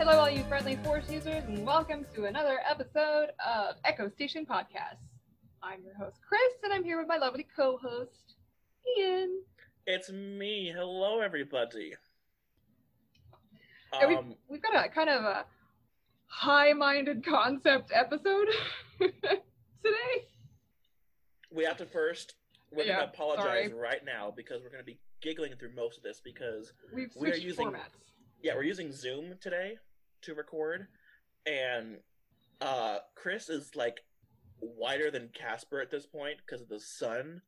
Hello, all you friendly Force users, and welcome to another episode of Echo Station Podcast. I'm your host, Kris, and I'm here with my lovely co host, Ian. It's me. Hello, everybody. And we've, Um, we've got a kind of a high minded concept episode today. we have to first. We're Yeah, going to apologize sorry. right now because we're going to be giggling through most of this because We've we are using formats. yeah we're using Zoom today to record, and uh Kris is like whiter than Casper at this point because of the sun,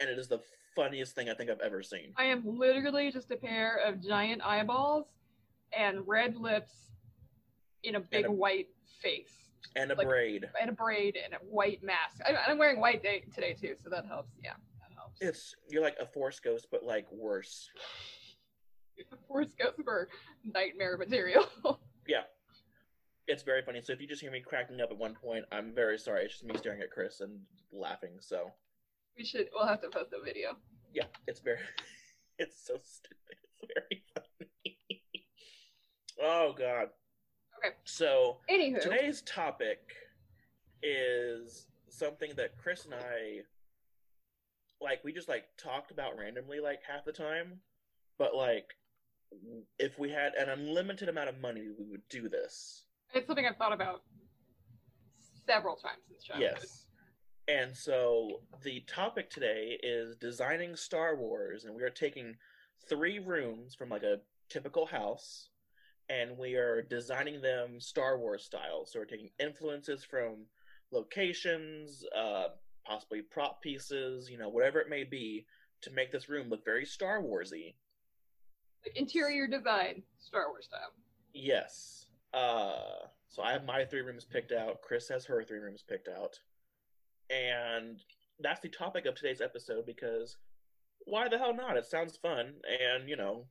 and it is the funniest thing I think I've ever seen. I am literally just a pair of giant eyeballs and red lips in a big a- white face. And a Like- braid. and a braid and a white mask. I, I'm wearing white day, today too, so that helps. Yeah, that helps. It's you're like a force ghost, but like worse. It's a force Ghost for nightmare material. Yeah. It's very funny. So if you just hear me cracking up at one point, I'm very sorry. It's just me staring at Kris and laughing. So we should. We'll have to post a video. yeah, it's very, it's so stupid. It's very funny. oh God. Okay. So Anywho, today's topic is something that Chris and I, like, we just like talked about randomly, like half the time. But like, if we had an unlimited amount of money, we would do this. it's something I've thought about several times since childhood. Yes. And so the topic today is designing Star Wars, and we are taking three rooms from like a typical house, and we are designing them Star Wars style. So we're taking influences from locations, uh, possibly prop pieces, you know, whatever it may be, to make this room look very Star Warsy. Like interior design, Star Wars style. Yes. Uh, so I have my three rooms picked out. Kris has her three rooms picked out. And that's the topic of today's episode because why the hell not? It sounds fun, and you know,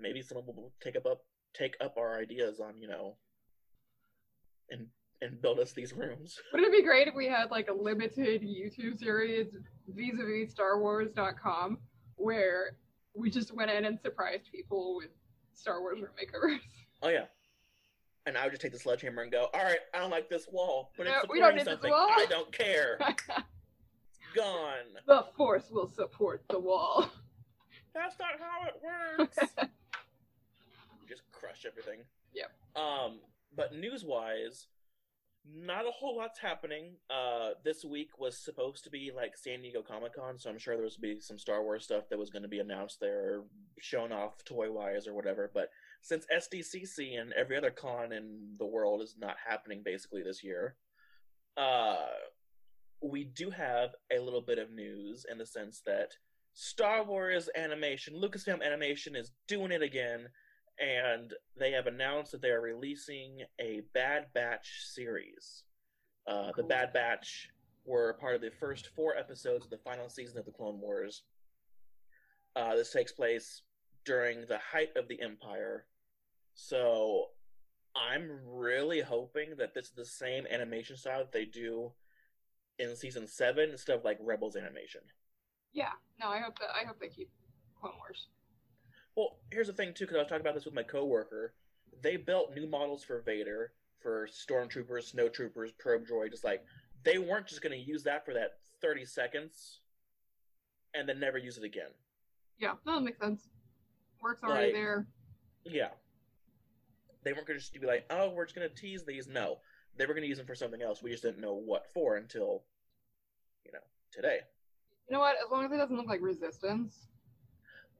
maybe someone will take up, up take up our ideas on you know, and and build us these rooms. Wouldn't it be great if we had like a limited YouTube series vis-a-vis StarWars.com where we just went in and surprised people with Star Wars room makeovers? Oh yeah. And I would just take the sledgehammer and go, all right, I don't like this wall, but No, it's we don't supporting need this something. wall." I don't care. Gone. the Force will support the wall. That's not how it works. just crush everything. Yep. Um, but news wise, not a whole lot's happening. Uh, this week was supposed to be like San Diego Comic Con, so I'm sure there was be some Star Wars stuff that was going to be announced there, or shown off toy wise or whatever. But since SDCC and every other con in the world is not happening basically this year, uh, we do have a little bit of news in the sense that Star Wars animation, Lucasfilm Animation is doing it again, and they have announced that they are releasing a Bad Batch series. Uh, the Bad Batch were part of the first four episodes of the final season of the Clone Wars. Uh, this takes place during the height of the Empire, so I'm really hoping that this is the same animation style that they do in season seven instead of like Rebels animation. Yeah, No, I hope that I hope they keep Clone Wars. Well, here's the thing too, because I was talking about this with my coworker. They built new models for Vader, for stormtroopers, snow troopers, probe droid. Just like they weren't just going to use that for that 30 seconds, and then never use it again. Yeah, that makes sense. Work's already Like- there. Yeah. They weren't going to just be like, oh, we're just going to tease these. No, they were going to use them for something else. We just didn't know what for until, you know, today. You know what? As long as it doesn't look like Resistance.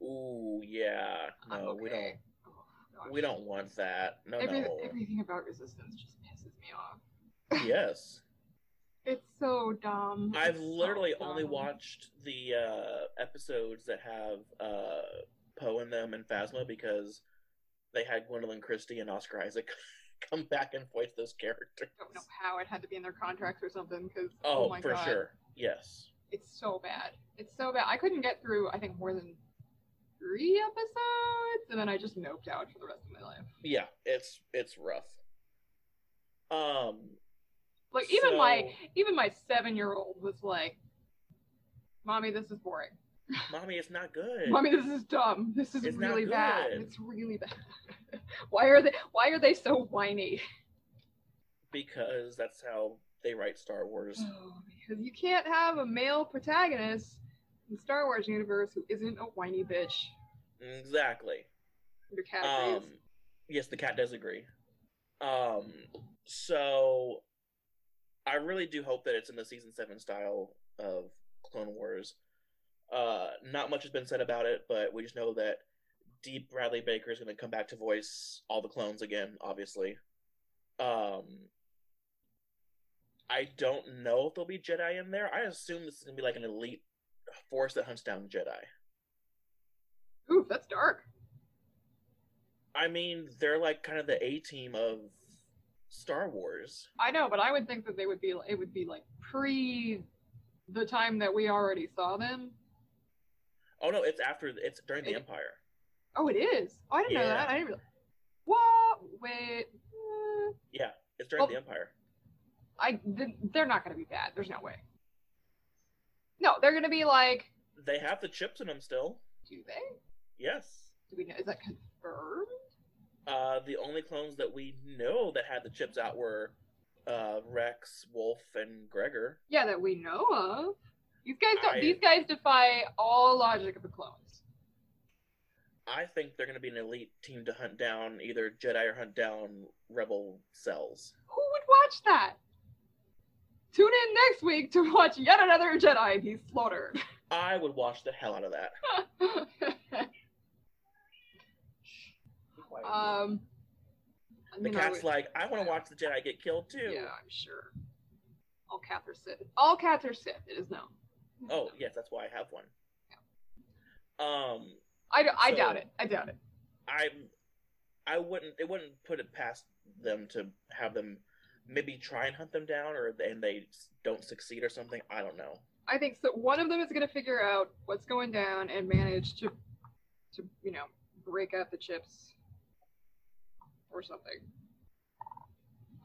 Ooh, yeah. No, we don't. Oh. We don't want that. No, Every, no. Everything about Resistance just pisses me off. yes. It's so dumb. I've It's so literally only watched the uh, episodes that have uh, Poe in them and Phasma because they had Gwendoline Christie and Oscar Isaac come back and voice those characters. I don't know how it had to be in their contracts or something because oh, Oh, my for god, sure. Yes. it's so bad. It's so bad. I couldn't get through. I think more than three episodes, and then I just noped out for the rest of my life. Yeah, it's it's rough. Um, Like even my even my seven year old was like, "Mommy, this is boring. mommy, it's not good. Mommy, this is dumb. This is It's really bad. It's really bad. why are they Why are they so whiny? because that's how they write Star Wars. Oh, because you can't have a male protagonist in the Star Wars universe who isn't a whiny bitch. Exactly. Your cat Um, agrees. yes, the cat does agree. Um, so I really do hope that it's in the season seven style of Clone Wars. Uh, not much has been said about it, but we just know that Dee Bradley Baker is going to come back to voice all the clones again. Obviously, um, I don't know if there'll be Jedi in there. I assume this is going to be like an elite force that hunts down Jedi. Ooh, that's dark. I mean, they're like kind of the A team of Star Wars. I know, but I would think that they would be. It would be like pre the time that we already saw them. Oh no, it's after it's during the It- Empire. Oh, it is. Oh, I didn't know that. I didn't. Realize. What? Wait. uh, Yeah, it's during Oh. the Empire. I. They're not gonna be bad. There's no way. No, they're gonna be like. They have the chips in them still. Do they? Yes. Do we know? Is that confirmed? Uh, the only clones that we know that had the chips out were uh, Rex, Wolffe, and Gregor. Yeah, that we know of. These guys don't. I- These guys defy all logic of the clones. I think they're going to be an elite team to hunt down either Jedi or hunt down Rebel cells. Who would watch that? Tune in next week to watch yet another Jedi be slaughtered. I would watch the hell out of that. um, the I cat's like, I want to watch the Jedi get killed too. Yeah, I'm sure. All cats are Sith. All cats are Sith. It is known. Oh yes, that's why I have one. Um, I, d- I So- doubt it. I doubt it. I'm. I wouldn't it wouldn't put it past them to have them maybe try and hunt them down or and they don't succeed or something. I don't know. I think so. One of them is going to figure out what's going down and manage to, to you know, break out the chips or something.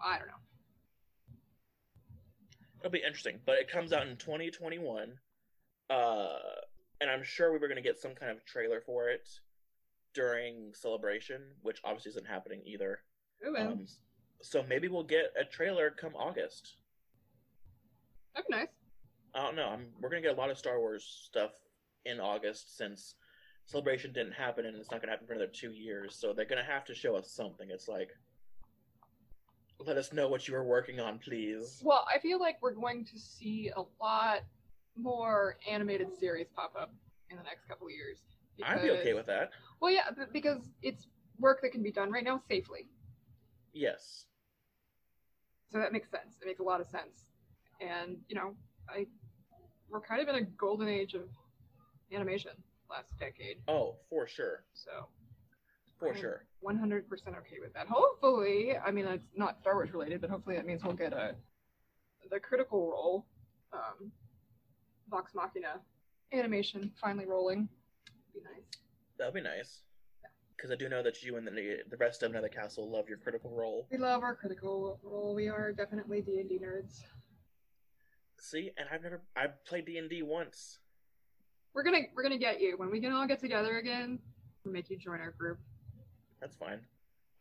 I don't know. It'll be interesting, but it comes out in 2021. Uh and I'm sure we were going to get some kind of trailer for it during celebration, which obviously isn't happening either. Oh, well. Um, so maybe we'll get a trailer come August. That'd be nice. I don't know. I'm, we're gonna get a lot of Star Wars stuff in August since Celebration didn't happen and it's not gonna happen for another two years. So they're gonna have to show us something. It's like, let us know what you were working on, please. Well, I feel like we're going to see a lot more animated series pop up in the next couple of years. I'd be okay with that. Well, yeah, because it's work that can be done right now safely. Yes. So that makes sense. It makes a lot of sense. And, you know, I we're kind of in a golden age of animation last decade. Oh, for sure. So For I'm sure. 100% okay with that. Hopefully, I mean, it's not Star Wars related, but hopefully that means we'll get a the critical role, um, Vox Machina animation finally rolling. Be nice. That'd be nice. Because I do know that you and the, the rest of Another Castle love your critical role. We love our critical role. We are definitely D and D nerds. See, and I've never I've played D and D once. We're gonna we're gonna get you when we can all get together again. We'll make you join our group. That's fine.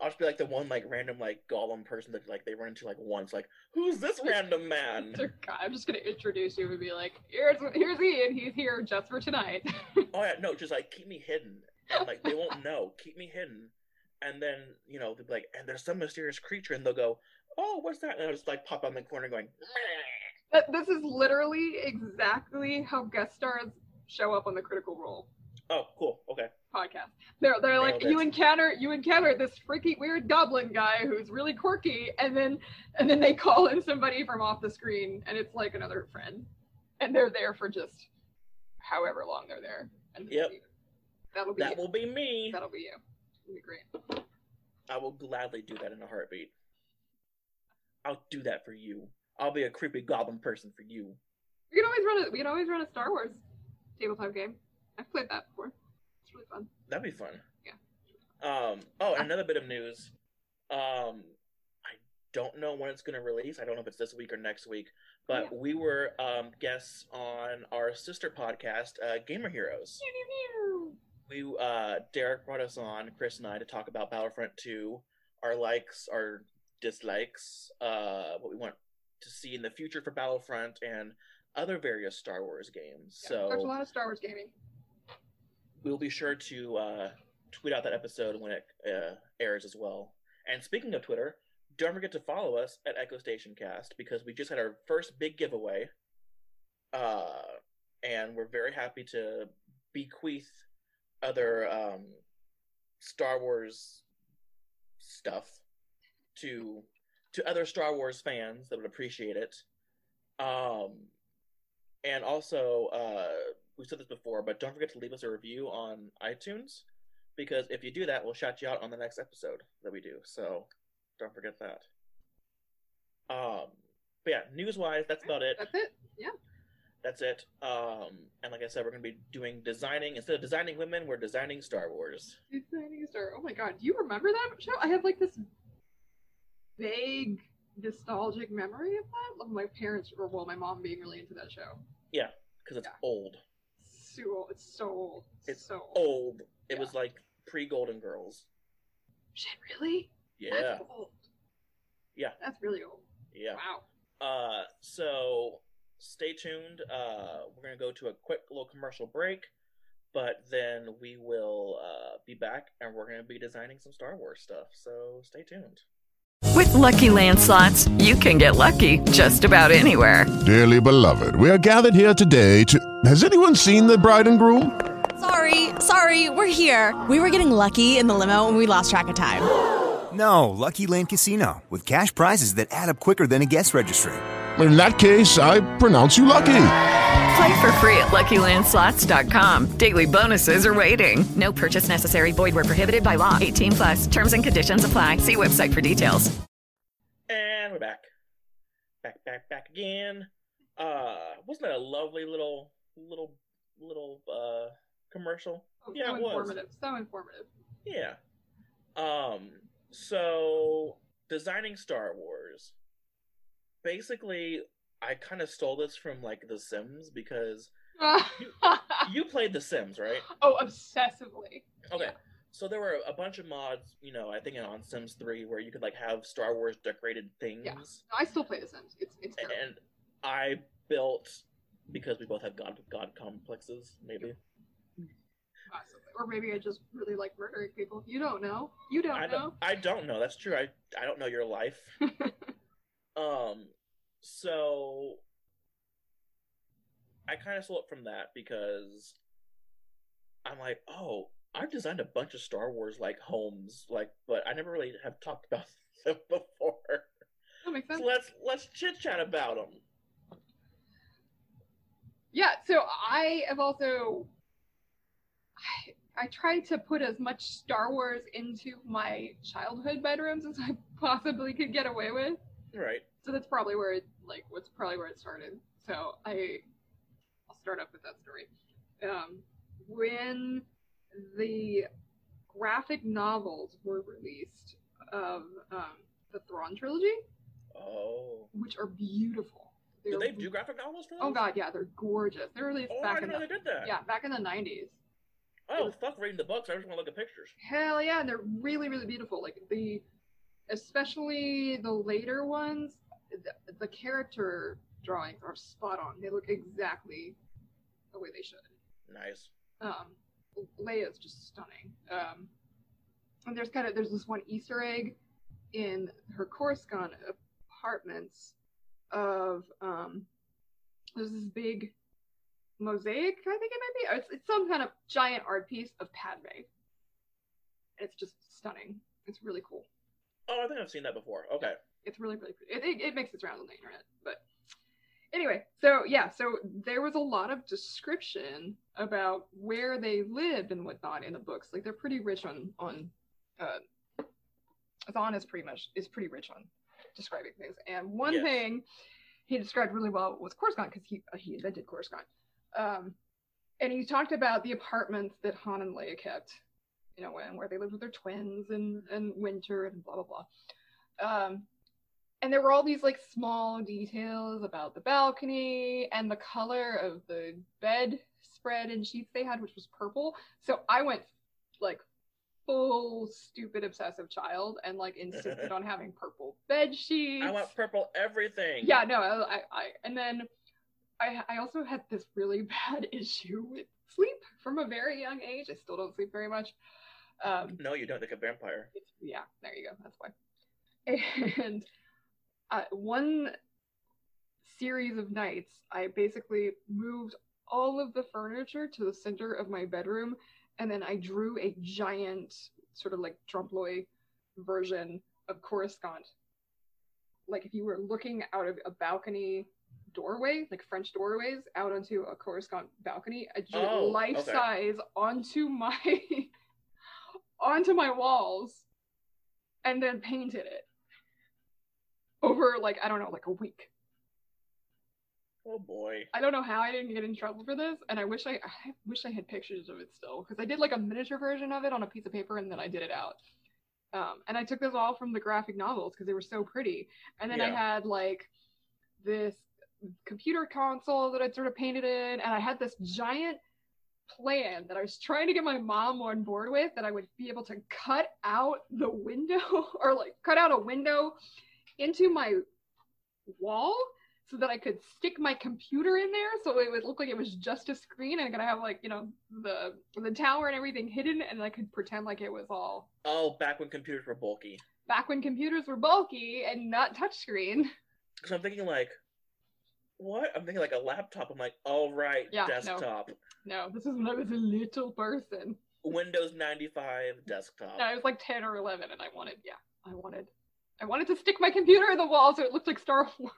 I'll just be like the one like random like golem person that like they run into like once. Like, who's this random man? God, I'm just gonna introduce you and be like, here's here's Ian. He's here just for tonight. oh yeah, no, just like keep me hidden. And, like they won't know. Keep me hidden. And then you know they'll be like, and there's some mysterious creature, and they'll go, oh, what's that? And I'll just like pop in the corner going, Th- this is literally exactly how guest stars show up on the Critical Role oh, cool, okay. podcast. They're they're like it. you encounter you encounter this freaky weird goblin guy who's really quirky, and then and then they call in somebody from off the screen, and it's like another friend, and they're there for just however long they're there. And Yep. That'll be That you. will be me. that'll be you. It'll be great. I will gladly do that in a heartbeat. I'll do that for you. I'll be a creepy goblin person for you. We can always run a we can always run a Star Wars tabletop game. I've played that before. It's really fun. That'd be fun. Yeah. Um. Oh, and another bit of news. Um, I don't know when it's going to release. I don't know if it's this week or next week. But Yeah. we were um, guests on our sister podcast, uh, Gamer Heroes. We uh, Derek brought us on, Kris and I, to talk about Battlefront 2, our likes, our dislikes, uh, what we want to see in the future for Battlefront, and other various Star Wars games. Yeah, so there's a lot of Star Wars gaming. we'll be sure to uh, tweet out that episode when it uh, airs as well. And speaking of Twitter, don't forget to follow us at Echo Station Cast because we just had our first big giveaway, uh, and we're very happy to bequeath other um, Star Wars stuff to to other Star Wars fans that would appreciate it. Um, and also, uh, we said this before, but don't forget to leave us a review on iTunes because if you do that, we'll shout you out on the next episode that we do. So don't forget that. Um, but yeah, news wise, that's about it. That's it. Yeah. That's it. Um, and like I said, we're going to be doing designing instead of designing women, we're designing Star Wars. Designing Star. Oh my god, do you remember that show? I have like this vague nostalgic memory of that. Of my parents, or well, my mom being really into that show. Yeah, because it's Yeah. old. So old. It's so old. It's so Old. It Yeah. was like pre Golden Girls. Shit, really? Yeah. That's old. Yeah. That's really old. Yeah. Wow. Uh, so stay tuned. Uh, we're gonna go to a quick little commercial break, but then we will uh, be back and we're gonna be designing some Star Wars stuff. So stay tuned. With Lucky Land slots, you can get lucky just about anywhere. Dearly beloved, we are gathered here today to. Has anyone seen the bride and groom? Sorry, sorry, we're here. We were getting lucky in the limo and we lost track of time. No, Lucky Land Casino, with cash prizes that add up quicker than a guest registry. In that case, I pronounce you lucky. Play for free at LuckyLandSlots.com. Daily bonuses are waiting. No purchase necessary. Void where prohibited by law. 18 plus. Terms and conditions apply. See website for details. And we're back, back, back, back again. Uh, wasn't that a lovely little, little, little uh commercial? Oh, Yeah, so it was. informative. So informative. Yeah. Um. So designing Star Wars. Basically, I kind of stole this from like The Sims because you played The Sims, right? oh, obsessively. Okay. Yeah. So there were a bunch of mods, you know, I think on Sims 3 where you could like have Star Wars decorated things. Yeah. I still play The Sims. It's it's terrible. And I built because we both have god god complexes, maybe. Possibly. Or maybe I just really like murdering people. You don't know. You don't I know. don't I don't know. That's true. I I don't know your life. um so I kind of stole it from that because I'm like, "Oh, I've designed a bunch of Star Wars like homes, like but I never really have talked about them before." That makes sense. So let's let's chit chat about them. Yeah, so I have also I, I tried to put as much Star Wars into my childhood bedrooms as I possibly could get away with. Right. So that's probably where it like what's probably where it started. So I I'll start off with that story. Um, when the graphic novels were released of um, the Thrawn trilogy, Oh. which are beautiful. They Do were- they do graphic novels for those? Oh god, yeah, they're gorgeous. They're released Oh, back in the they did that. yeah back in the nineties. Oh, fuck reading the books. I just want to look at pictures. Hell yeah, and they're really really beautiful. Like the, especially the later ones, the, the character drawings are spot on. They look exactly the way they should. Nice. Um, is just stunning. Um, and there's kind of there's this one Easter egg in her Coruscant apartments of um, there's this big mosaic. I think it might be. It's, it's some kind of giant art piece of Padme. It's just stunning. It's really cool. Oh, I think I've seen that before. Okay. It's really really pretty. It, it, it makes its rounds on the internet, but anyway, so yeah, so there was a lot of description about where they lived and whatnot in the books. Like they're pretty rich on on uh Zahn is pretty much is pretty rich on describing things. And one Yes. thing he described really well was Coruscant because he he invented Coruscant. Um, and he talked about the apartments that Han and Leia kept, you know, and where they lived with their twins and and Winter and blah blah blah. Um, and there were all these like small details about the balcony and the color of the bed spread and sheets they had, which was purple. So I went like full stupid obsessive child and like insisted on having purple bed sheets. I want purple everything. Yeah, no, I, I, I and then I, I also had this really bad issue with sleep from a very young age. I still don't sleep very much. Um, No, you don't think a vampire. yeah, there you go. That's why. And uh, one series of nights, I basically moved all of the furniture to the center of my bedroom, and then I drew a giant, sort of like trompe l'oeil version of Coruscant. Like if you were looking out of a balcony doorway, like French doorways, out onto a Coruscant balcony, I drew Oh, life okay. size onto my onto my walls and then painted it over like I don't know, like a week. Oh boy. I don't know how I didn't get in trouble for this, and I wish I, I wish I had pictures of it still because I did like a miniature version of it on a piece of paper and then I did it out. Um, and I took this all from the graphic novels because they were so pretty. And then I had like this computer console that I'd sort of painted in, and I had this giant plan that I was trying to get my mom on board with that I would be able to cut out the window or like cut out a window into my wall so that I could stick my computer in there so it would look like it was just a screen and I could have like, you know, the the tower and everything hidden and I could pretend like it was all Oh, back when computers were bulky. back when computers were bulky and not touchscreen. Because I'm thinking like, what? I'm thinking like a laptop. I'm like, all right, Yeah, desktop. No, this is when I was a little person. Windows 95 desktop. No, I was like 10 or 11 and I wanted, yeah, I wanted I wanted to stick my computer in the wall so it looked like Star Wars.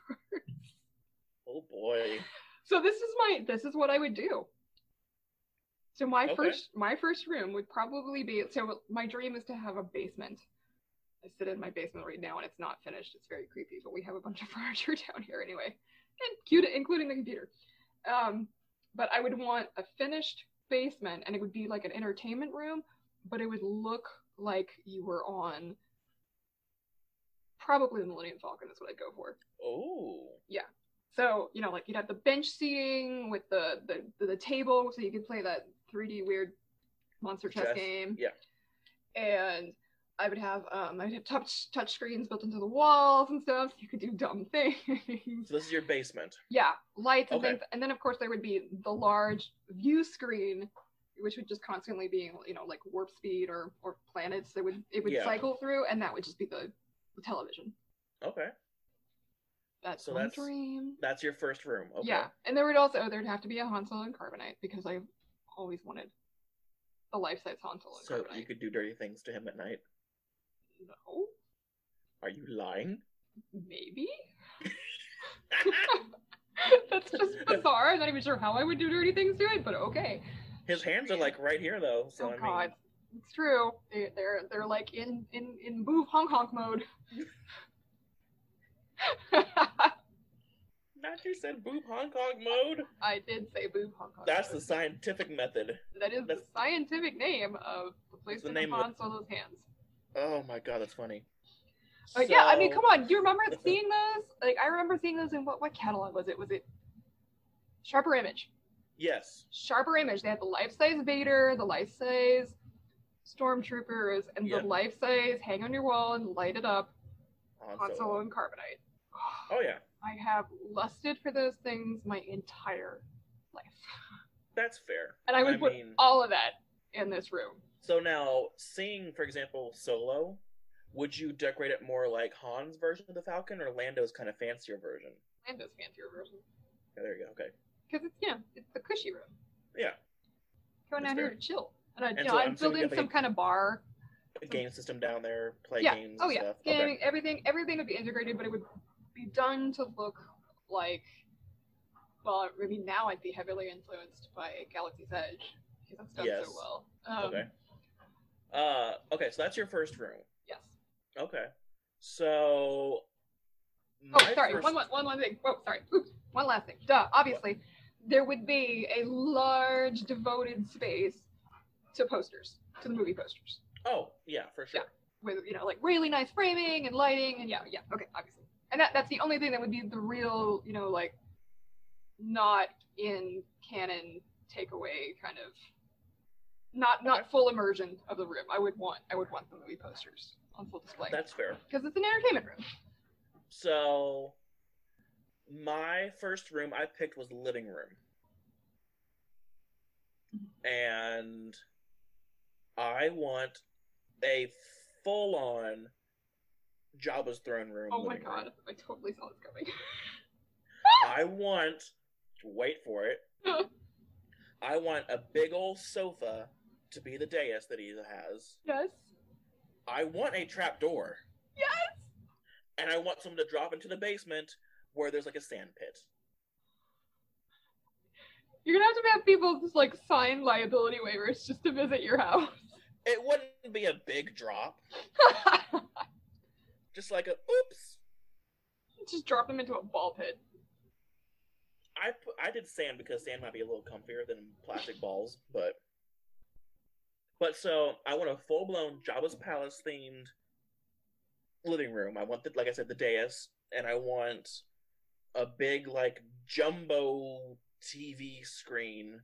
Oh boy. So this is my this is what I would do. So my Okay. first my first room would probably be so my dream is to have a basement. I sit in my basement right now and it's not finished. It's very creepy, but we have a bunch of furniture down here anyway, and cute, including the computer. Um, but I would want a finished basement, and it would be like an entertainment room, but it would look like you were on probably the Millennium Falcon is what I'd go for. Oh. Yeah. So, you know, like you'd have the bench seating with the the, the table so you could play that 3D weird monster chess, Chess, game. yeah. And I would have um I'd have touch touch screens built into the walls and stuff so you could do dumb things. So this is your basement. yeah, lights and Okay. things. And then of course there would be the large view screen which would just constantly be, you know, like warp speed or or planets that would it would Yeah. cycle through and that would just be the, the television. Okay. That's So that's dream. that's your first room. Okay. Yeah, and there would also there'd have to be a Han Solo and Carbonite because I always wanted a life-size Han Solo and So Carbonite. you could do dirty things to him at night. No, Are you lying? maybe. That's just bizarre. I'm not even sure how I would do dirty things to it, but okay. His hands are like right here though. So oh I mean, God, it's true. They, they're they're like in in in boof honk honk mode. not you said boob Hong Kong mode. I did say boof honk honk. That's the scientific method. that is the scientific name of the That's the name of of Han Solo's hands. Oh my god, that's funny. Uh, yeah, I mean, come on. Do you remember seeing those? Like, I remember seeing those in what what catalog was it? Was it Sharper Image? Yes. Sharper Image. They had the life size Vader, the life size Stormtroopers, and Yeah. the life size hang on your wall and light it up Han Solo. And Carbonite. Oh yeah, I have lusted for those things my entire life, that's fair. and I would put mean, all of that in this room. So now seeing, for example, Solo, would you decorate it more like Han's version of the Falcon or Lando's kind of fancier version? Lando's fancier version Yeah, there you go. Okay. because it's you know it's the cushy room. Yeah. Going down here to chill, and, I, And you so know, I'm I'm building some kind of bar. A game system down there, play yeah. games. oh yeah. Stuff. Gaming, Okay. everything, everything would be integrated, but it would be done to look like. Well, I mean, now I'd be heavily influenced by Galaxy's Edge because that's done Yes. so well. Um, okay. Uh, okay, so that's your first room. Yes. Okay. So. Oh, sorry. first- One, one, one, one thing. Oh, sorry. Oops. One last thing. Duh. Obviously, there would be a large devoted space to posters, to the movie posters, Oh, yeah, for sure. Yeah. With you know like really nice framing and lighting and yeah, yeah. Okay, obviously. And that, that's the only thing that would be the real, you know, like not in canon takeaway kind of not not full immersion of the room. I would want I would want the movie posters on full display That's fair. because it's an entertainment room. So, my first room I picked was the living room. And I want a full on Jabba's throne room. Oh my living room. god, I totally saw this coming. I want, wait for it, I want a big old sofa to be the dais that he has. yes. I want a trap door. Yes. And I want someone to drop into the basement where there's like a sand pit. You're gonna have to have people just like sign liability waivers just to visit your house. It wouldn't be a big drop. Just like a oops. just drop them into a ball pit. I I did sand because sand might be a little comfier than plastic balls, but but so I want a full blown Jabba's palace themed living room. I want the like I said the dais, and I want a big like jumbo TV screen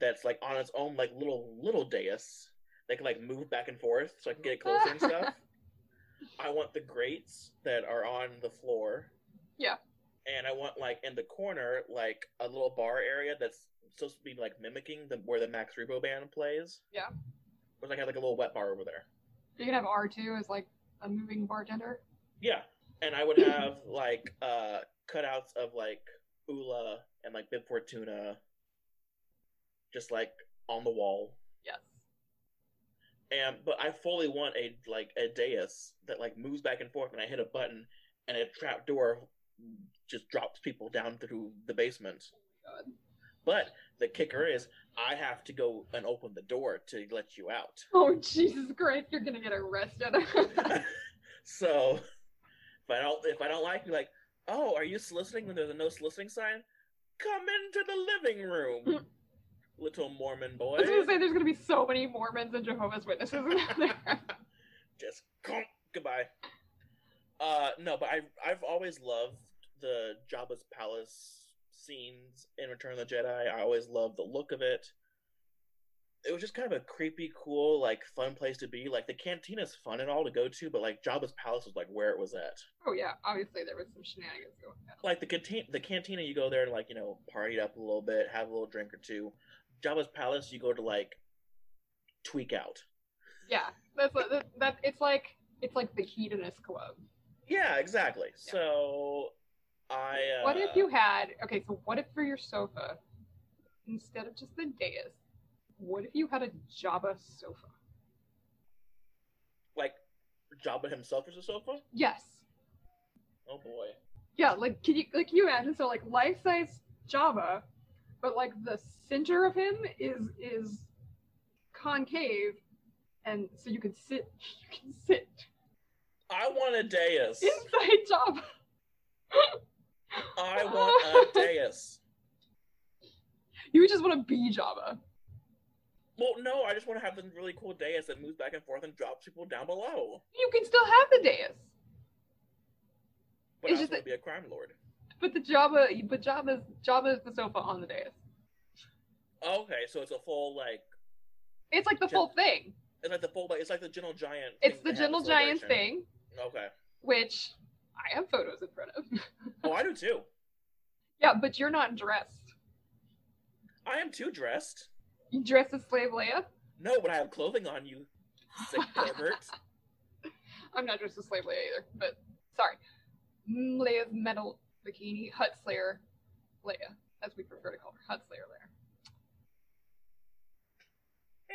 that's like on its own like little little dais that can like move back and forth so I can get it closer and stuff. I want the grates that are on the floor. Yeah. And I want like in the corner like a little bar area that's supposed to be like mimicking the where the Max Rebo band plays. Yeah. Where I have like a little wet bar over there. You can have R2 as like a moving bartender. Yeah. And I would have like uh cutouts of like Oola and like Bib Fortuna just like on the wall. Yes. And but I fully want a like a dais that like moves back and forth and I hit a button and a trap door just drops people down through the basement. God. But the kicker is I have to go and open the door to let you out. Oh Jesus Christ, you're gonna get arrested. so if I don't if I don't like you like, oh, are you soliciting when there's a no soliciting sign? Come into the living room. Little Mormon boy. I was gonna say there's gonna be so many Mormons and Jehovah's Witnesses in there. just conk, goodbye. Uh, no, but I I've always loved the Jabba's palace scenes in Return of the Jedi. I always loved the look of it. It was just kind of a creepy, cool, like fun place to be. Like the cantina's fun and all to go to, but like Jabba's palace was like where it was at. oh yeah, obviously there was some shenanigans going on. Like the cantina, the cantina, you go there to like you know party it up a little bit, have a little drink or two. Jabba's palace, you go to like tweak out. Yeah, that's that, that. It's like it's like the hedonist club. Yeah, exactly. So I. Uh, What if you had okay? So what if for your sofa, instead of just the dais, what if you had a Jabba sofa? like Jabba himself as a sofa? Yes. Oh boy. Yeah, like can you like can you imagine? So like life size Jabba, but like the center of him is is concave, and so you can sit you can sit I want a dais. inside Jabba. I want a dais. You just want to be Jabba. Well, no, I just want to have the really cool dais that moves back and forth and drops people down below. You can still have the dais. But It's I just that- to be a crime lord. But the Jabba, but Jabba's Jabba is the sofa on the dais. Okay, so it's a full like It's like the Gen- full thing. it's like the full like it's like the gentle giant. It's the Gentle Giant thing, Okay. which I have photos in front of. Oh, I do too. yeah, but you're not dressed. I am too dressed. You dress as Slave Leia. No, but I have clothing on you, sick pervert. I'm not dressed as Slave Leia either, but sorry. Mm, Leia's metal bikini, Hutt Slayer Leia, as we prefer to call her, Hutt Slayer Leia.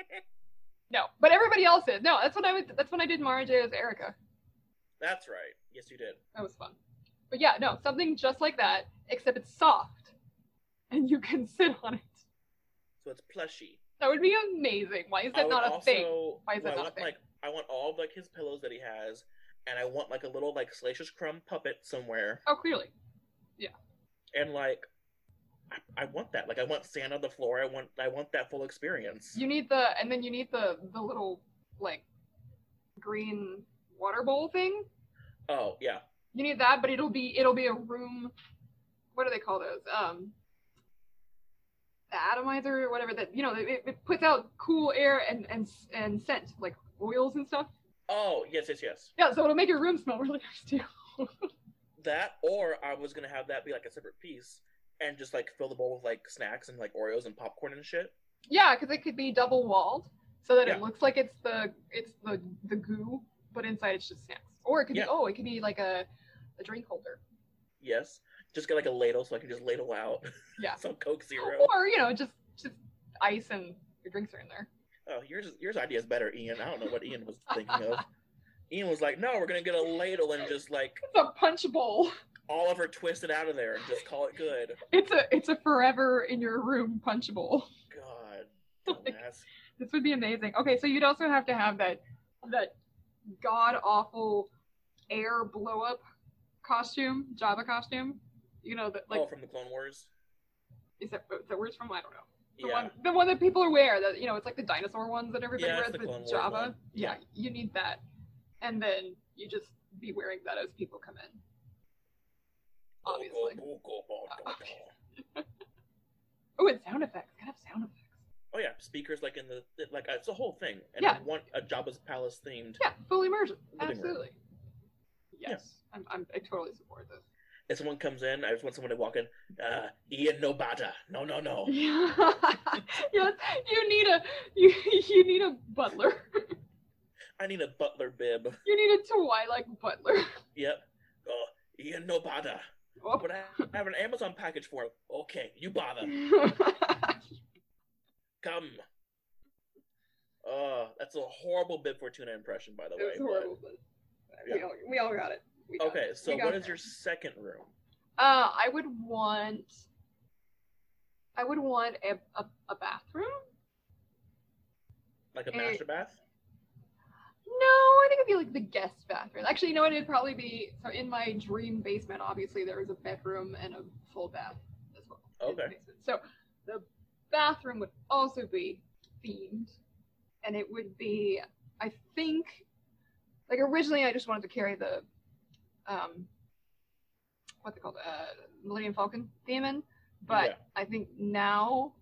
No, but everybody else is. No, that's when I would. That's when I did Mara J as Arica. That's right. Yes, you did. That was fun. But yeah, no, something just like that, except it's soft, and you can sit on it. So it's plushy. That would be amazing. Why is that not a also, thing? Why is well, that I not a want, thing? like I want all of like his pillows that he has, and I want like a little like Salacious Crumb puppet somewhere, Oh, clearly. Yeah. And like I, I want that. Like I want sand on the floor. I want I want that full experience. You need the, and then you need the the little like green water bowl thing. Oh yeah. You need that, but it'll be it'll be a room. What do they call those? Um, the atomizer or whatever. That you know, it, it puts out cool air and and and scent like oils and stuff. Oh yes yes yes. Yeah, so it'll make your room smell really nice too. That or I was gonna have that be like a separate piece and just like fill the bowl with like snacks and like Oreos and popcorn and shit. Yeah, because it could be double walled, so that Yeah. it looks like it's the it's the the goo, but inside it's just snacks. Or it could Yeah. be oh, it could be like a a drink holder. Yes. Just get like a ladle so I can just ladle out Yeah. some Coke Zero. Or you know, just just ice and your drinks are in there. Oh, yours yours idea is better, Ian. I don't know what Ian was thinking of. Ian was like, "No, we're gonna get a ladle and just like It's a punch bowl. Oliver twist it out of there and just call it good." It's a it's a forever in your room punch bowl. God, dumbass. This would be amazing. Okay, so you'd also have to have that that god awful air blow up costume, Jabba costume. You know that like oh, from the Clone Wars. is that where it's from? I don't know. The Yeah. one the one that people wear that you know it's like the dinosaur ones that everybody Yeah, wears the with Clone Wars Jabba. Yeah, Yeah. you need that, and then you just be wearing that as people come in. Obviously. Oh, and sound effects. Gotta have sound effects. Oh yeah, speakers like in the like it's a whole thing, and Yeah. I want a Jabba's palace themed. Yeah, full immersion. Absolutely. Yes, I'm, I'm, I totally support this. If someone comes in, I just want someone to walk in. Uh, Ian Nobata. No, no, no. yes, you need a you, you need a butler. I need a butler bib. You need a Twilight butler. Yep. Oh, Ian Nobata. Oh. But I I have an Amazon package for him. Okay, you bother. Come. Uh, that's a horrible bib Fortuna impression, by the way. It was but- horrible, but Yeah. we, all, we all got it. We got Okay, it. so We got what it. is your second room? Uh, I would want. I would want a, a, a bathroom. Like a Eh. master bath? No, I think it'd be like the guest bathroom. Actually, you know what? It'd probably be so in my dream basement. Obviously, there is a bedroom and a full bath as well. Okay. So the bathroom would also be themed, and it would be, I think, like originally I just wanted to carry the, um, what they call it, uh, Millennium Falcon theme in, but Yeah. I think now,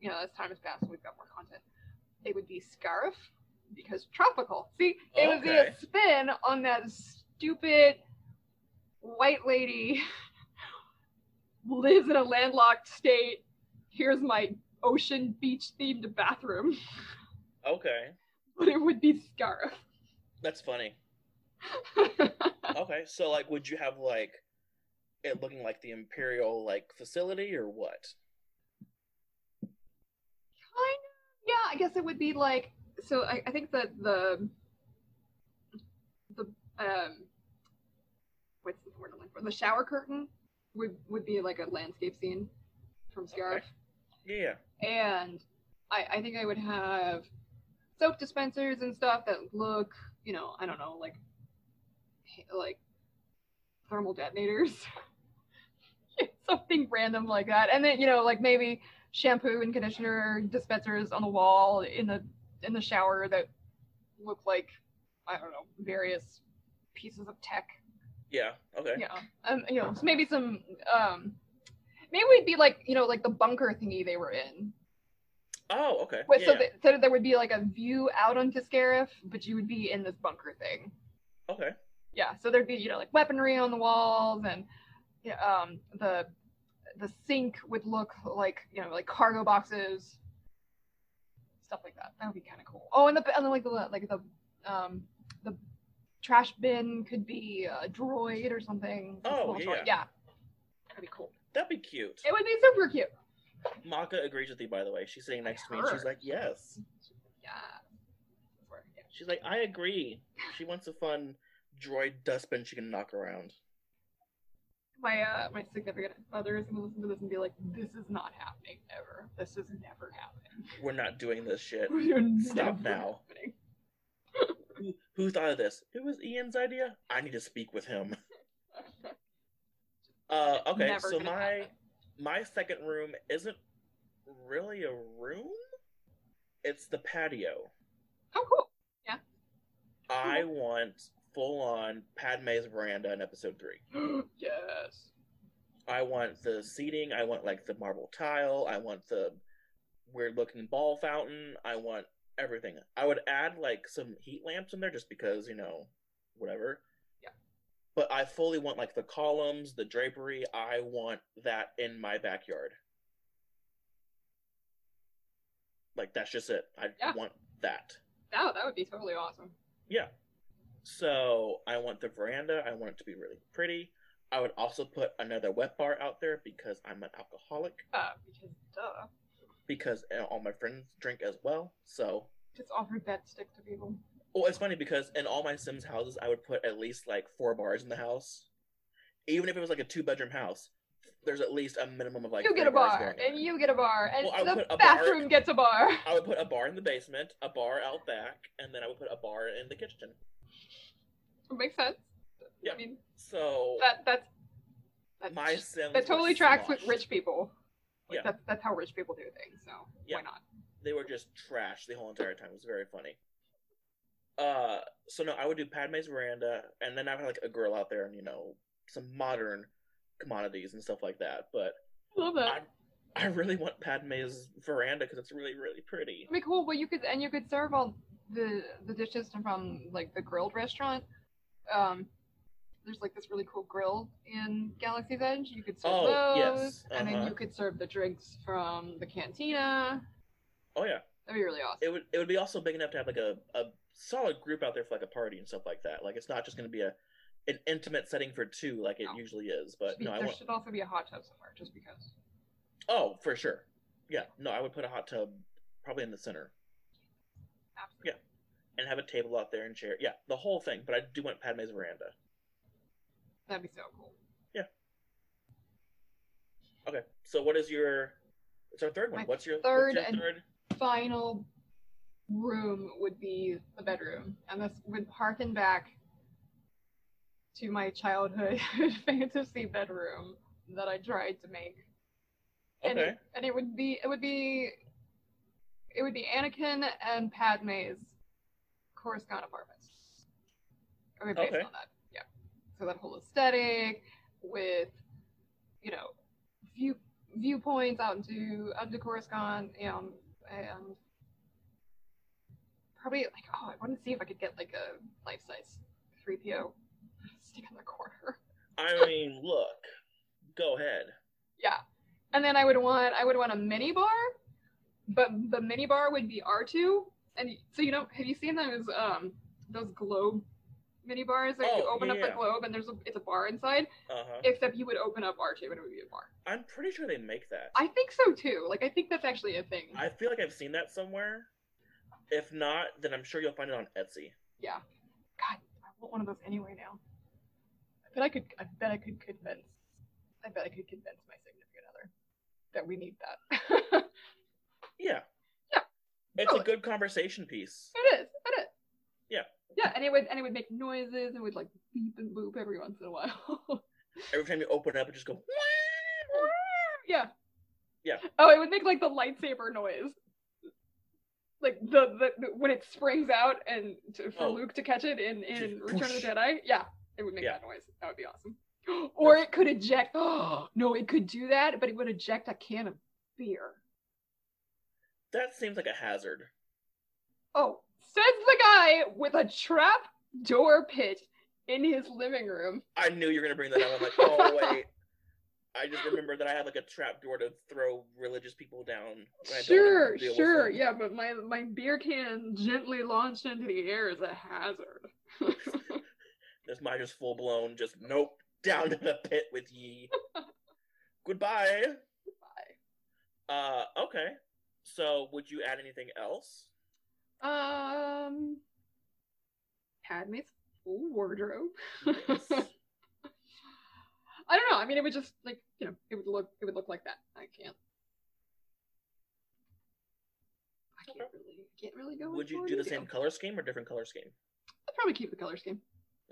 you know, as time has passed, we've got more content. It would be Scarif because tropical. See, it would be a spin on that stupid white lady lives in a landlocked state. Here's my ocean beach themed bathroom, Okay, but it would be Scarif. that's funny. Okay, so like, would you have like it looking like the Imperial like facility or what? kind of yeah i guess it would be like so i, I think that the the um what's the word i'm looking for the shower curtain would would be like a landscape scene from Scarif Yeah. and I, I think i would have soap dispensers and stuff that look you know i don't know like like thermal detonators something random like that and then you know like maybe shampoo and conditioner dispensers on the wall in the in the shower that look like I don't know various pieces of tech. Yeah. Okay. Yeah, um, you know, so maybe some um, maybe we'd be like you know like the bunker thingy they were in. Oh, okay. With, yeah. so, that, so there would be like a view out onto Scarif, but you would be in this bunker thing. okay. Yeah, so there'd be you know like weaponry on the walls and um, the the sink would look like you know like cargo boxes, stuff like that. That would be kind of cool. Oh, and the and then like the like the um the trash bin could be a droid or something. Oh, yeah. yeah, that'd be cool. That'd be cute. It would be super cute. Maka agrees with you, by the way. She's sitting next to me and she's like, yes. Yeah. She's like, I agree. She wants a fun droid dustbin she can knock around. My uh my significant other is gonna listen to this and be like, "This is not happening ever. This is never happening." We're not doing this shit. Stop now. Who, who thought of this? It was Ian's idea? I need to speak with him. Uh, okay, Never so my happen. my second room isn't really a room. It's the patio. Oh, cool. Yeah. I want full on Padme's veranda in episode three. yes. I want the seating. I want like the marble tile. I want the weird looking ball fountain. I want everything. I would add like some heat lamps in there just because, you know, whatever. But I fully want like the columns, the drapery. I want that in my backyard. Like that's just it. I Yeah. want that. Oh, that would be totally awesome. Yeah. So I want the veranda. I want it to be really pretty. I would also put another wet bar out there because I'm an alcoholic. Uh, because duh. Because uh, all my friends drink as well. So, Just offer that stick to people. Well, it's funny because in all my Sims houses, I would put at least like four bars in the house. Even if it was like a two bedroom house, there's at least a minimum of like. you get a bar, and you get a bar, and Well, the a bar- bathroom gets a bar. I would put a bar in the basement, a bar out back, and then I would put a bar in the kitchen. Makes sense. Yeah. I mean, So that that's that, my Sims that totally tracks with rich people. Like, Yeah. That's that's how rich people do things. So Yeah. why not? they were just trash the whole entire time. It was very funny. Uh, so no, I would do Padme's veranda, and then I would have like a girl out there, and you know, some modern commodities and stuff like that. But Love that. I, I really want Padme's veranda because it's really, really pretty. I mean, cool. Well, you could and you could serve all the the dishes from like the grilled restaurant. Um, there's like this really cool grill in Galaxy's Edge. You could serve Oh, those, yes, and then uh-huh. you could serve the drinks from the cantina. Oh yeah, That'd be really awesome. it would. It would be also big enough to have like a a solid group out there for like a party and stuff like that. Like it's not just going to be a an intimate setting for two like it No. usually is. But be- no, I there want. should also be a hot tub somewhere, just because. Oh, for sure. Yeah, no, I would put a hot tub probably in the center. Absolutely. Yeah. And have a table out there and chair. Yeah, the whole thing. But I do want Padme's veranda. That'd be so cool. Yeah. Okay, so what is your? It's our third one. My what's your third what's your and- third? Final room would be the bedroom, and this would harken back to my childhood fantasy bedroom that I tried to make. And Okay. it, and it would be it would be it would be Anakin and Padme's Coruscant apartments. I mean, based Okay. on that, yeah. So that whole aesthetic with, you know, view viewpoints out into out into Coruscant, you know, and probably like oh, I want to see if I could get like a life size three PO stick in the corner. I mean, look. Go ahead. Yeah. And then I would want I would want a mini bar, but the mini bar would be R two. And so you know, have you seen those um those globe mini bars that you Oh, open up yeah. the globe and there's a it's a bar inside? Uh huh. Except you would open up R two and it would be a bar. I'm pretty sure they make that. I think so too. Like I think that's actually a thing. I feel like I've seen that somewhere. If not, then I'm sure you'll find it on Etsy. Yeah. God, I want one of those anyway now. I bet I could. I bet I could convince. I bet I could convince my significant other that we need that. Yeah. Yeah, It's a good conversation piece. it is. It is. Yeah. Yeah, and it would and it would make noises and would like beep and boop every once in a while. Every time you open it up, it just go. yeah. Yeah. Oh, it would make like the lightsaber noise. Like the, the, the when it springs out and to, for Oh. Luke to catch it in in Return of the. Jedi. Yeah, it would make Yeah. that noise. That would be awesome. Or it could eject. Oh no, it could do that, but it would eject a can of beer. That seems like a hazard. Oh, says the guy with a trap door pit in his living room. I knew you were gonna bring that up. I'm like, oh wait. I just remember that I had like a trap door to throw religious people down. when I don't have to Sure, sure, yeah, but my my beer can gently launched into the air is a hazard. This mine just full blown, just nope, down to the pit with ye. Goodbye. Bye. Uh, okay. So, would you add anything else? Um, Padme's full wardrobe. Nice. I don't know. I mean, it would just like you know, it would look it would look like that. I can't. I can't Okay. really can't really go. Would you do the same color scheme or different color scheme? I'd probably keep the color scheme.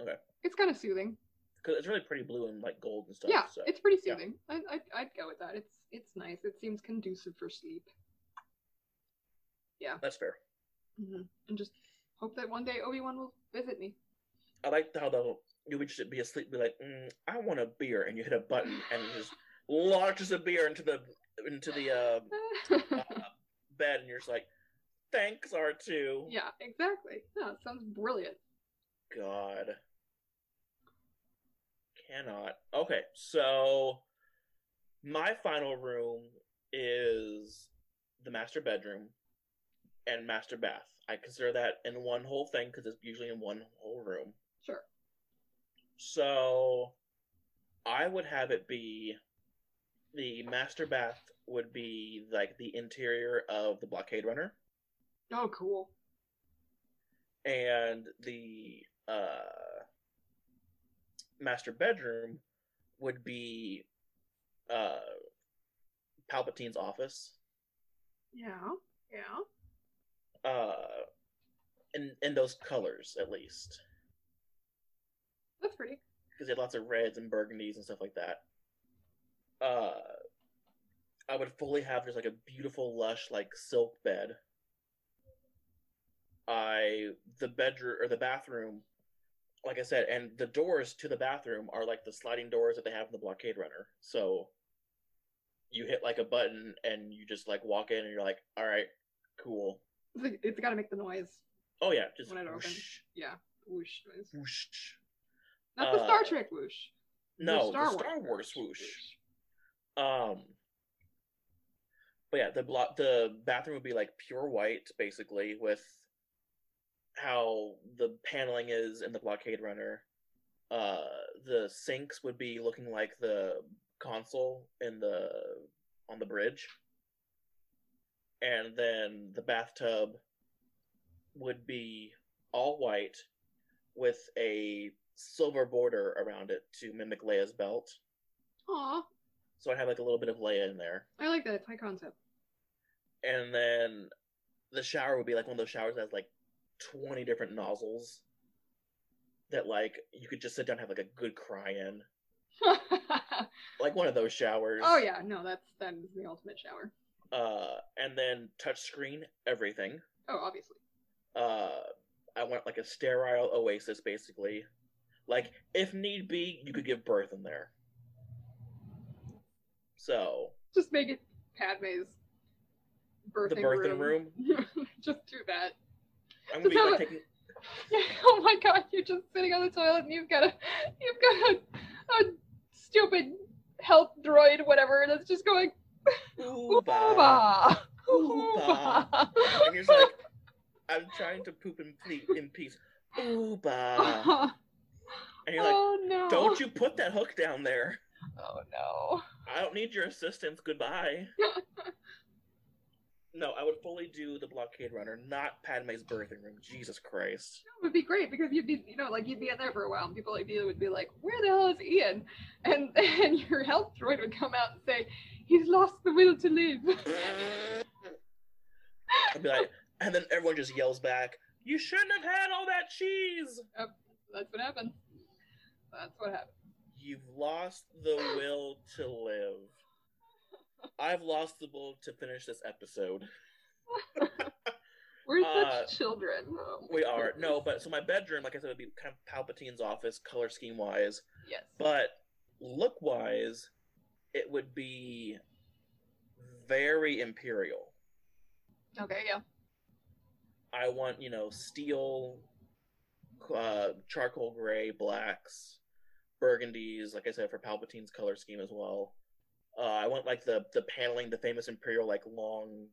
Okay. It's kind of soothing. Because it's really pretty blue and like gold and stuff. yeah, so. it's pretty yeah. soothing. I, I I'd go with that. It's it's nice. It seems conducive for sleep. Yeah. That's fair. hmm And just hope that one day Obi Wan will visit me. I like how though you would just be asleep, be like, mm, "I want a beer," and you hit a button, and it just launches a beer into the into the uh, uh, bed, and you're just like, "Thanks, R 2 yeah, exactly. It sounds brilliant. God, cannot. Okay, so my final room is the master bedroom and master bath. I consider that in one whole thing because it's usually in one whole room. Sure. So I would have it be the master bath would be like the interior of the blockade runner Oh, cool. and the uh master bedroom would be uh Palpatine's office. Yeah, yeah. Uh in in those colors at least. That's pretty. because they had lots of reds and burgundies and stuff like that. Uh, I would fully have just like a beautiful, lush, like silk bed. I the bedroom or the bathroom, like I said, and the doors to the bathroom are like the sliding doors that they have in the blockade runner. So you hit like a button and you just like walk in and you're like, all right, cool. It's, like, it's got to make the noise. Oh yeah, just When it opens. Yeah, whoosh noise. whoosh. Not the Star Uh, Trek whoosh. No, Star the Star Wars Wars swoosh. Um, but yeah, the block, the bathroom would be like pure white, basically, with how the paneling is in the blockade runner. Uh, the sinks would be looking like the console in the on the bridge, and then the bathtub would be all white with a silver border around it to mimic Leia's belt. Aw, So I'd have like a little bit of Leia in there. I like that. It's high concept. And then the shower would be like one of those showers that has like 20 different nozzles that like you could just sit down and have like a good cry in. Like one of those showers. oh yeah, no, that's that is the ultimate shower. Uh and then touch screen everything. Oh, obviously. Uh I want like a sterile oasis basically. Like if need be, you could give birth in there. So, Just make it Padme's birthing, the birthing room. Just do that. I'm gonna be Just like a- taking oh my god, you're just sitting on the toilet and you've got a you've got a, a stupid health droid, whatever, that's just going Ooba. Ooba. Ooba. And you're like, I'm trying to poop in, ple- in peace. Ooba. Uh-huh. And you're like, oh no. don't you put that hook down there. Oh no. I don't need your assistance. Goodbye. no, I would fully do the blockade runner, not Padme's birthing room. Jesus Christ. It would be great because you'd be, you know, like you'd be in there for a while, and people like you would be like, "Where the hell is Ian?" And then your health droid would come out and say, "He's lost the will to live." I'd be like, and then everyone just yells back, "You shouldn't have had all that cheese." That's what happened. That's what happened. You've lost the will to live. I've lost the will to finish this episode. We're Uh, such children. Oh, We are no, but so my bedroom, like I said, would be kind of Palpatine's office, color scheme wise. Yes. But look wise, it would be very imperial. Okay, yeah. I want, you know, steel, uh, charcoal gray, blacks, burgundies, like I said, for Palpatine's color scheme as well. Uh, I want like the the paneling, the famous imperial like long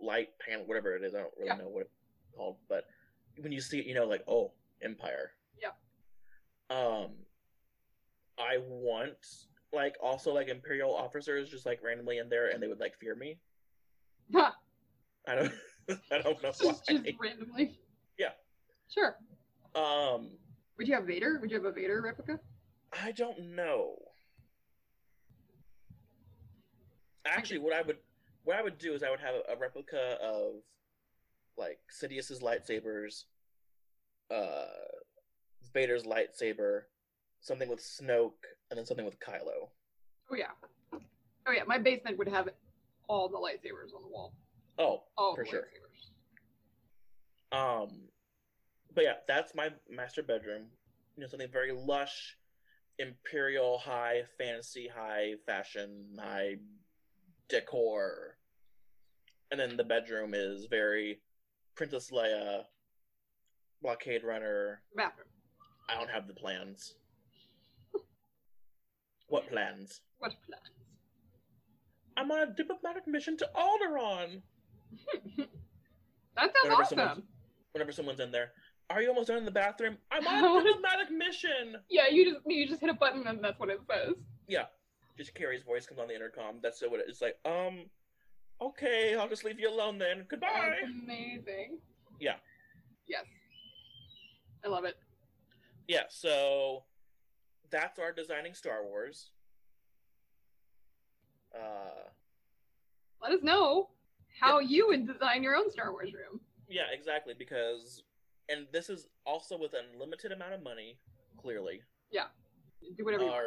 light panel, whatever it is. I don't really Yeah. know what it's called, but when you see it, you know, like oh, Empire. Yeah. Um, I want like also like imperial officers just like randomly in there, and they would like fear me. Ha! I don't, I don't know just, just randomly. Yeah. Sure. Um, Would you have Vader? Would you have a Vader replica? I don't know. Actually, what I would what I would do is I would have a, replica of like Sidious's lightsabers, uh, Vader's lightsaber, something with Snoke, and then something with Kylo. Oh yeah. Oh yeah. My basement would have all the lightsabers on the wall. Oh, All for sure. lightsabers. Um, but yeah, that's my master bedroom. You know, something very lush, imperial, high fantasy, high fashion, high decor. And then the bedroom is very Princess Leia, blockade runner. Bathroom. I don't have the plans. what plans? What plans? I'm on a diplomatic mission to Alderaan. That sounds Whenever awesome. someone's, whenever someone's in there, are you almost done in the bathroom? I'm on a diplomatic mission. Yeah, you just you just hit a button and that's what it says. Yeah, just Carrie's voice comes on the intercom. That's so what it- it's like. Um, okay, I'll just leave you alone then. Goodbye. That's amazing. Yeah, Yes. I love it. yeah. So that's our designing Star Wars. Uh, Let us know how you would design your own Star Wars room. yeah, exactly. Because, and this is also with a limited amount of money. Clearly, Yeah. Do whatever you want.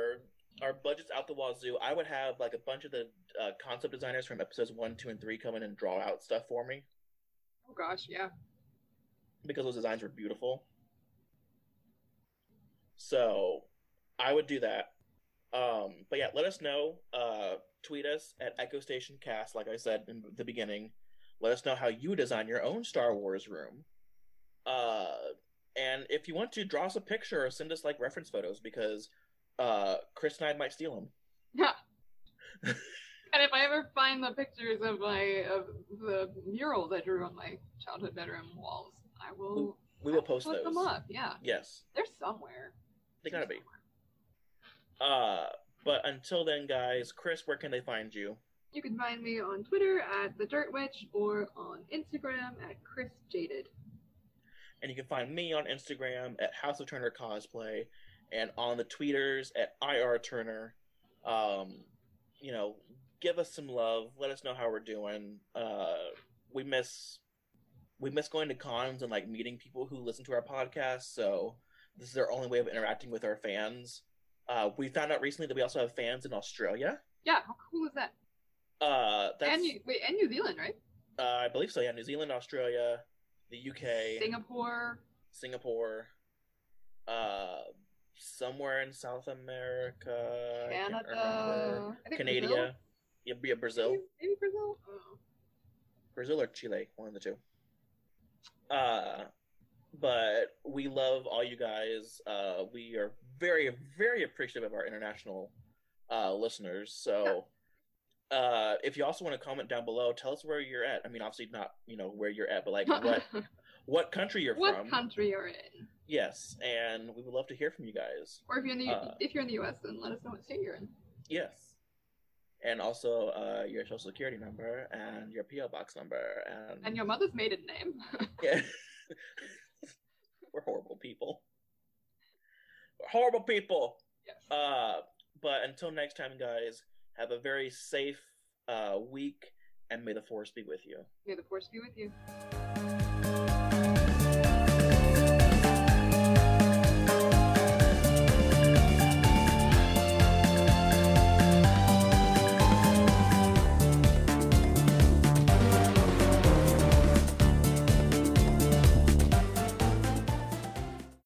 our our budget's out the wazoo. I would have like a bunch of the uh, concept designers from episodes one, two, and three come in and draw out stuff for me Oh gosh, yeah. because those designs were beautiful. So I would do that. Um, but yeah, let us know. Uh, tweet us at Echo Station Cast, like I said in the beginning. Let us know how you design your own Star Wars room. Uh, and if you want to, draw us a picture or send us like reference photos because uh, Kris and I might steal them. Yeah. and if I ever find the pictures of my of the murals I drew on my childhood bedroom walls, I will We will post those. them up. Yeah. Yes, They're somewhere. they gotta be. Uh, but until then, guys, Kris, where can they find you? You can find me on Twitter at the Dirt Witch or on Instagram at Kris Jaded. And you can find me on Instagram at House of Turner Cosplay and on the tweeters at IR Turner. Um, you know, give us some love. Let us know how we're doing. Uh, we miss we miss going to cons and like meeting people who listen to our podcast. So this is our only way of interacting with our fans. Uh, we found out recently that we also have fans in Australia. Yeah, how cool is that? Uh, that's And New, wait, and New Zealand, right? uh, I believe so. Yeah, New Zealand, Australia, the UK, Singapore. Singapore, uh, somewhere in South America, I can't remember. Canada. Canada, Brazil? yeah, yeah, Brazil, Maybe, maybe Brazil. I. Brazil or Chile, one of the two. Uh, but we love all you guys. Uh, we are very, very appreciative of our international uh, listeners. So, uh, if you also want to comment down below, tell us where you're at. I mean, obviously not, you know, where you're at, but like what what country you're what from. What country you're in? Yes, and we would love to hear from you guys. Or if you're in the Uh, if you're in the U.S., then let us know what state you're in. Yes. And also uh, your social security number and your PO box number and, And your mother's maiden name. yeah. We're horrible people. We're horrible people. yes. Uh, but until next time, guys, have a very safe uh, week, and may the force be with you. May the force be with you.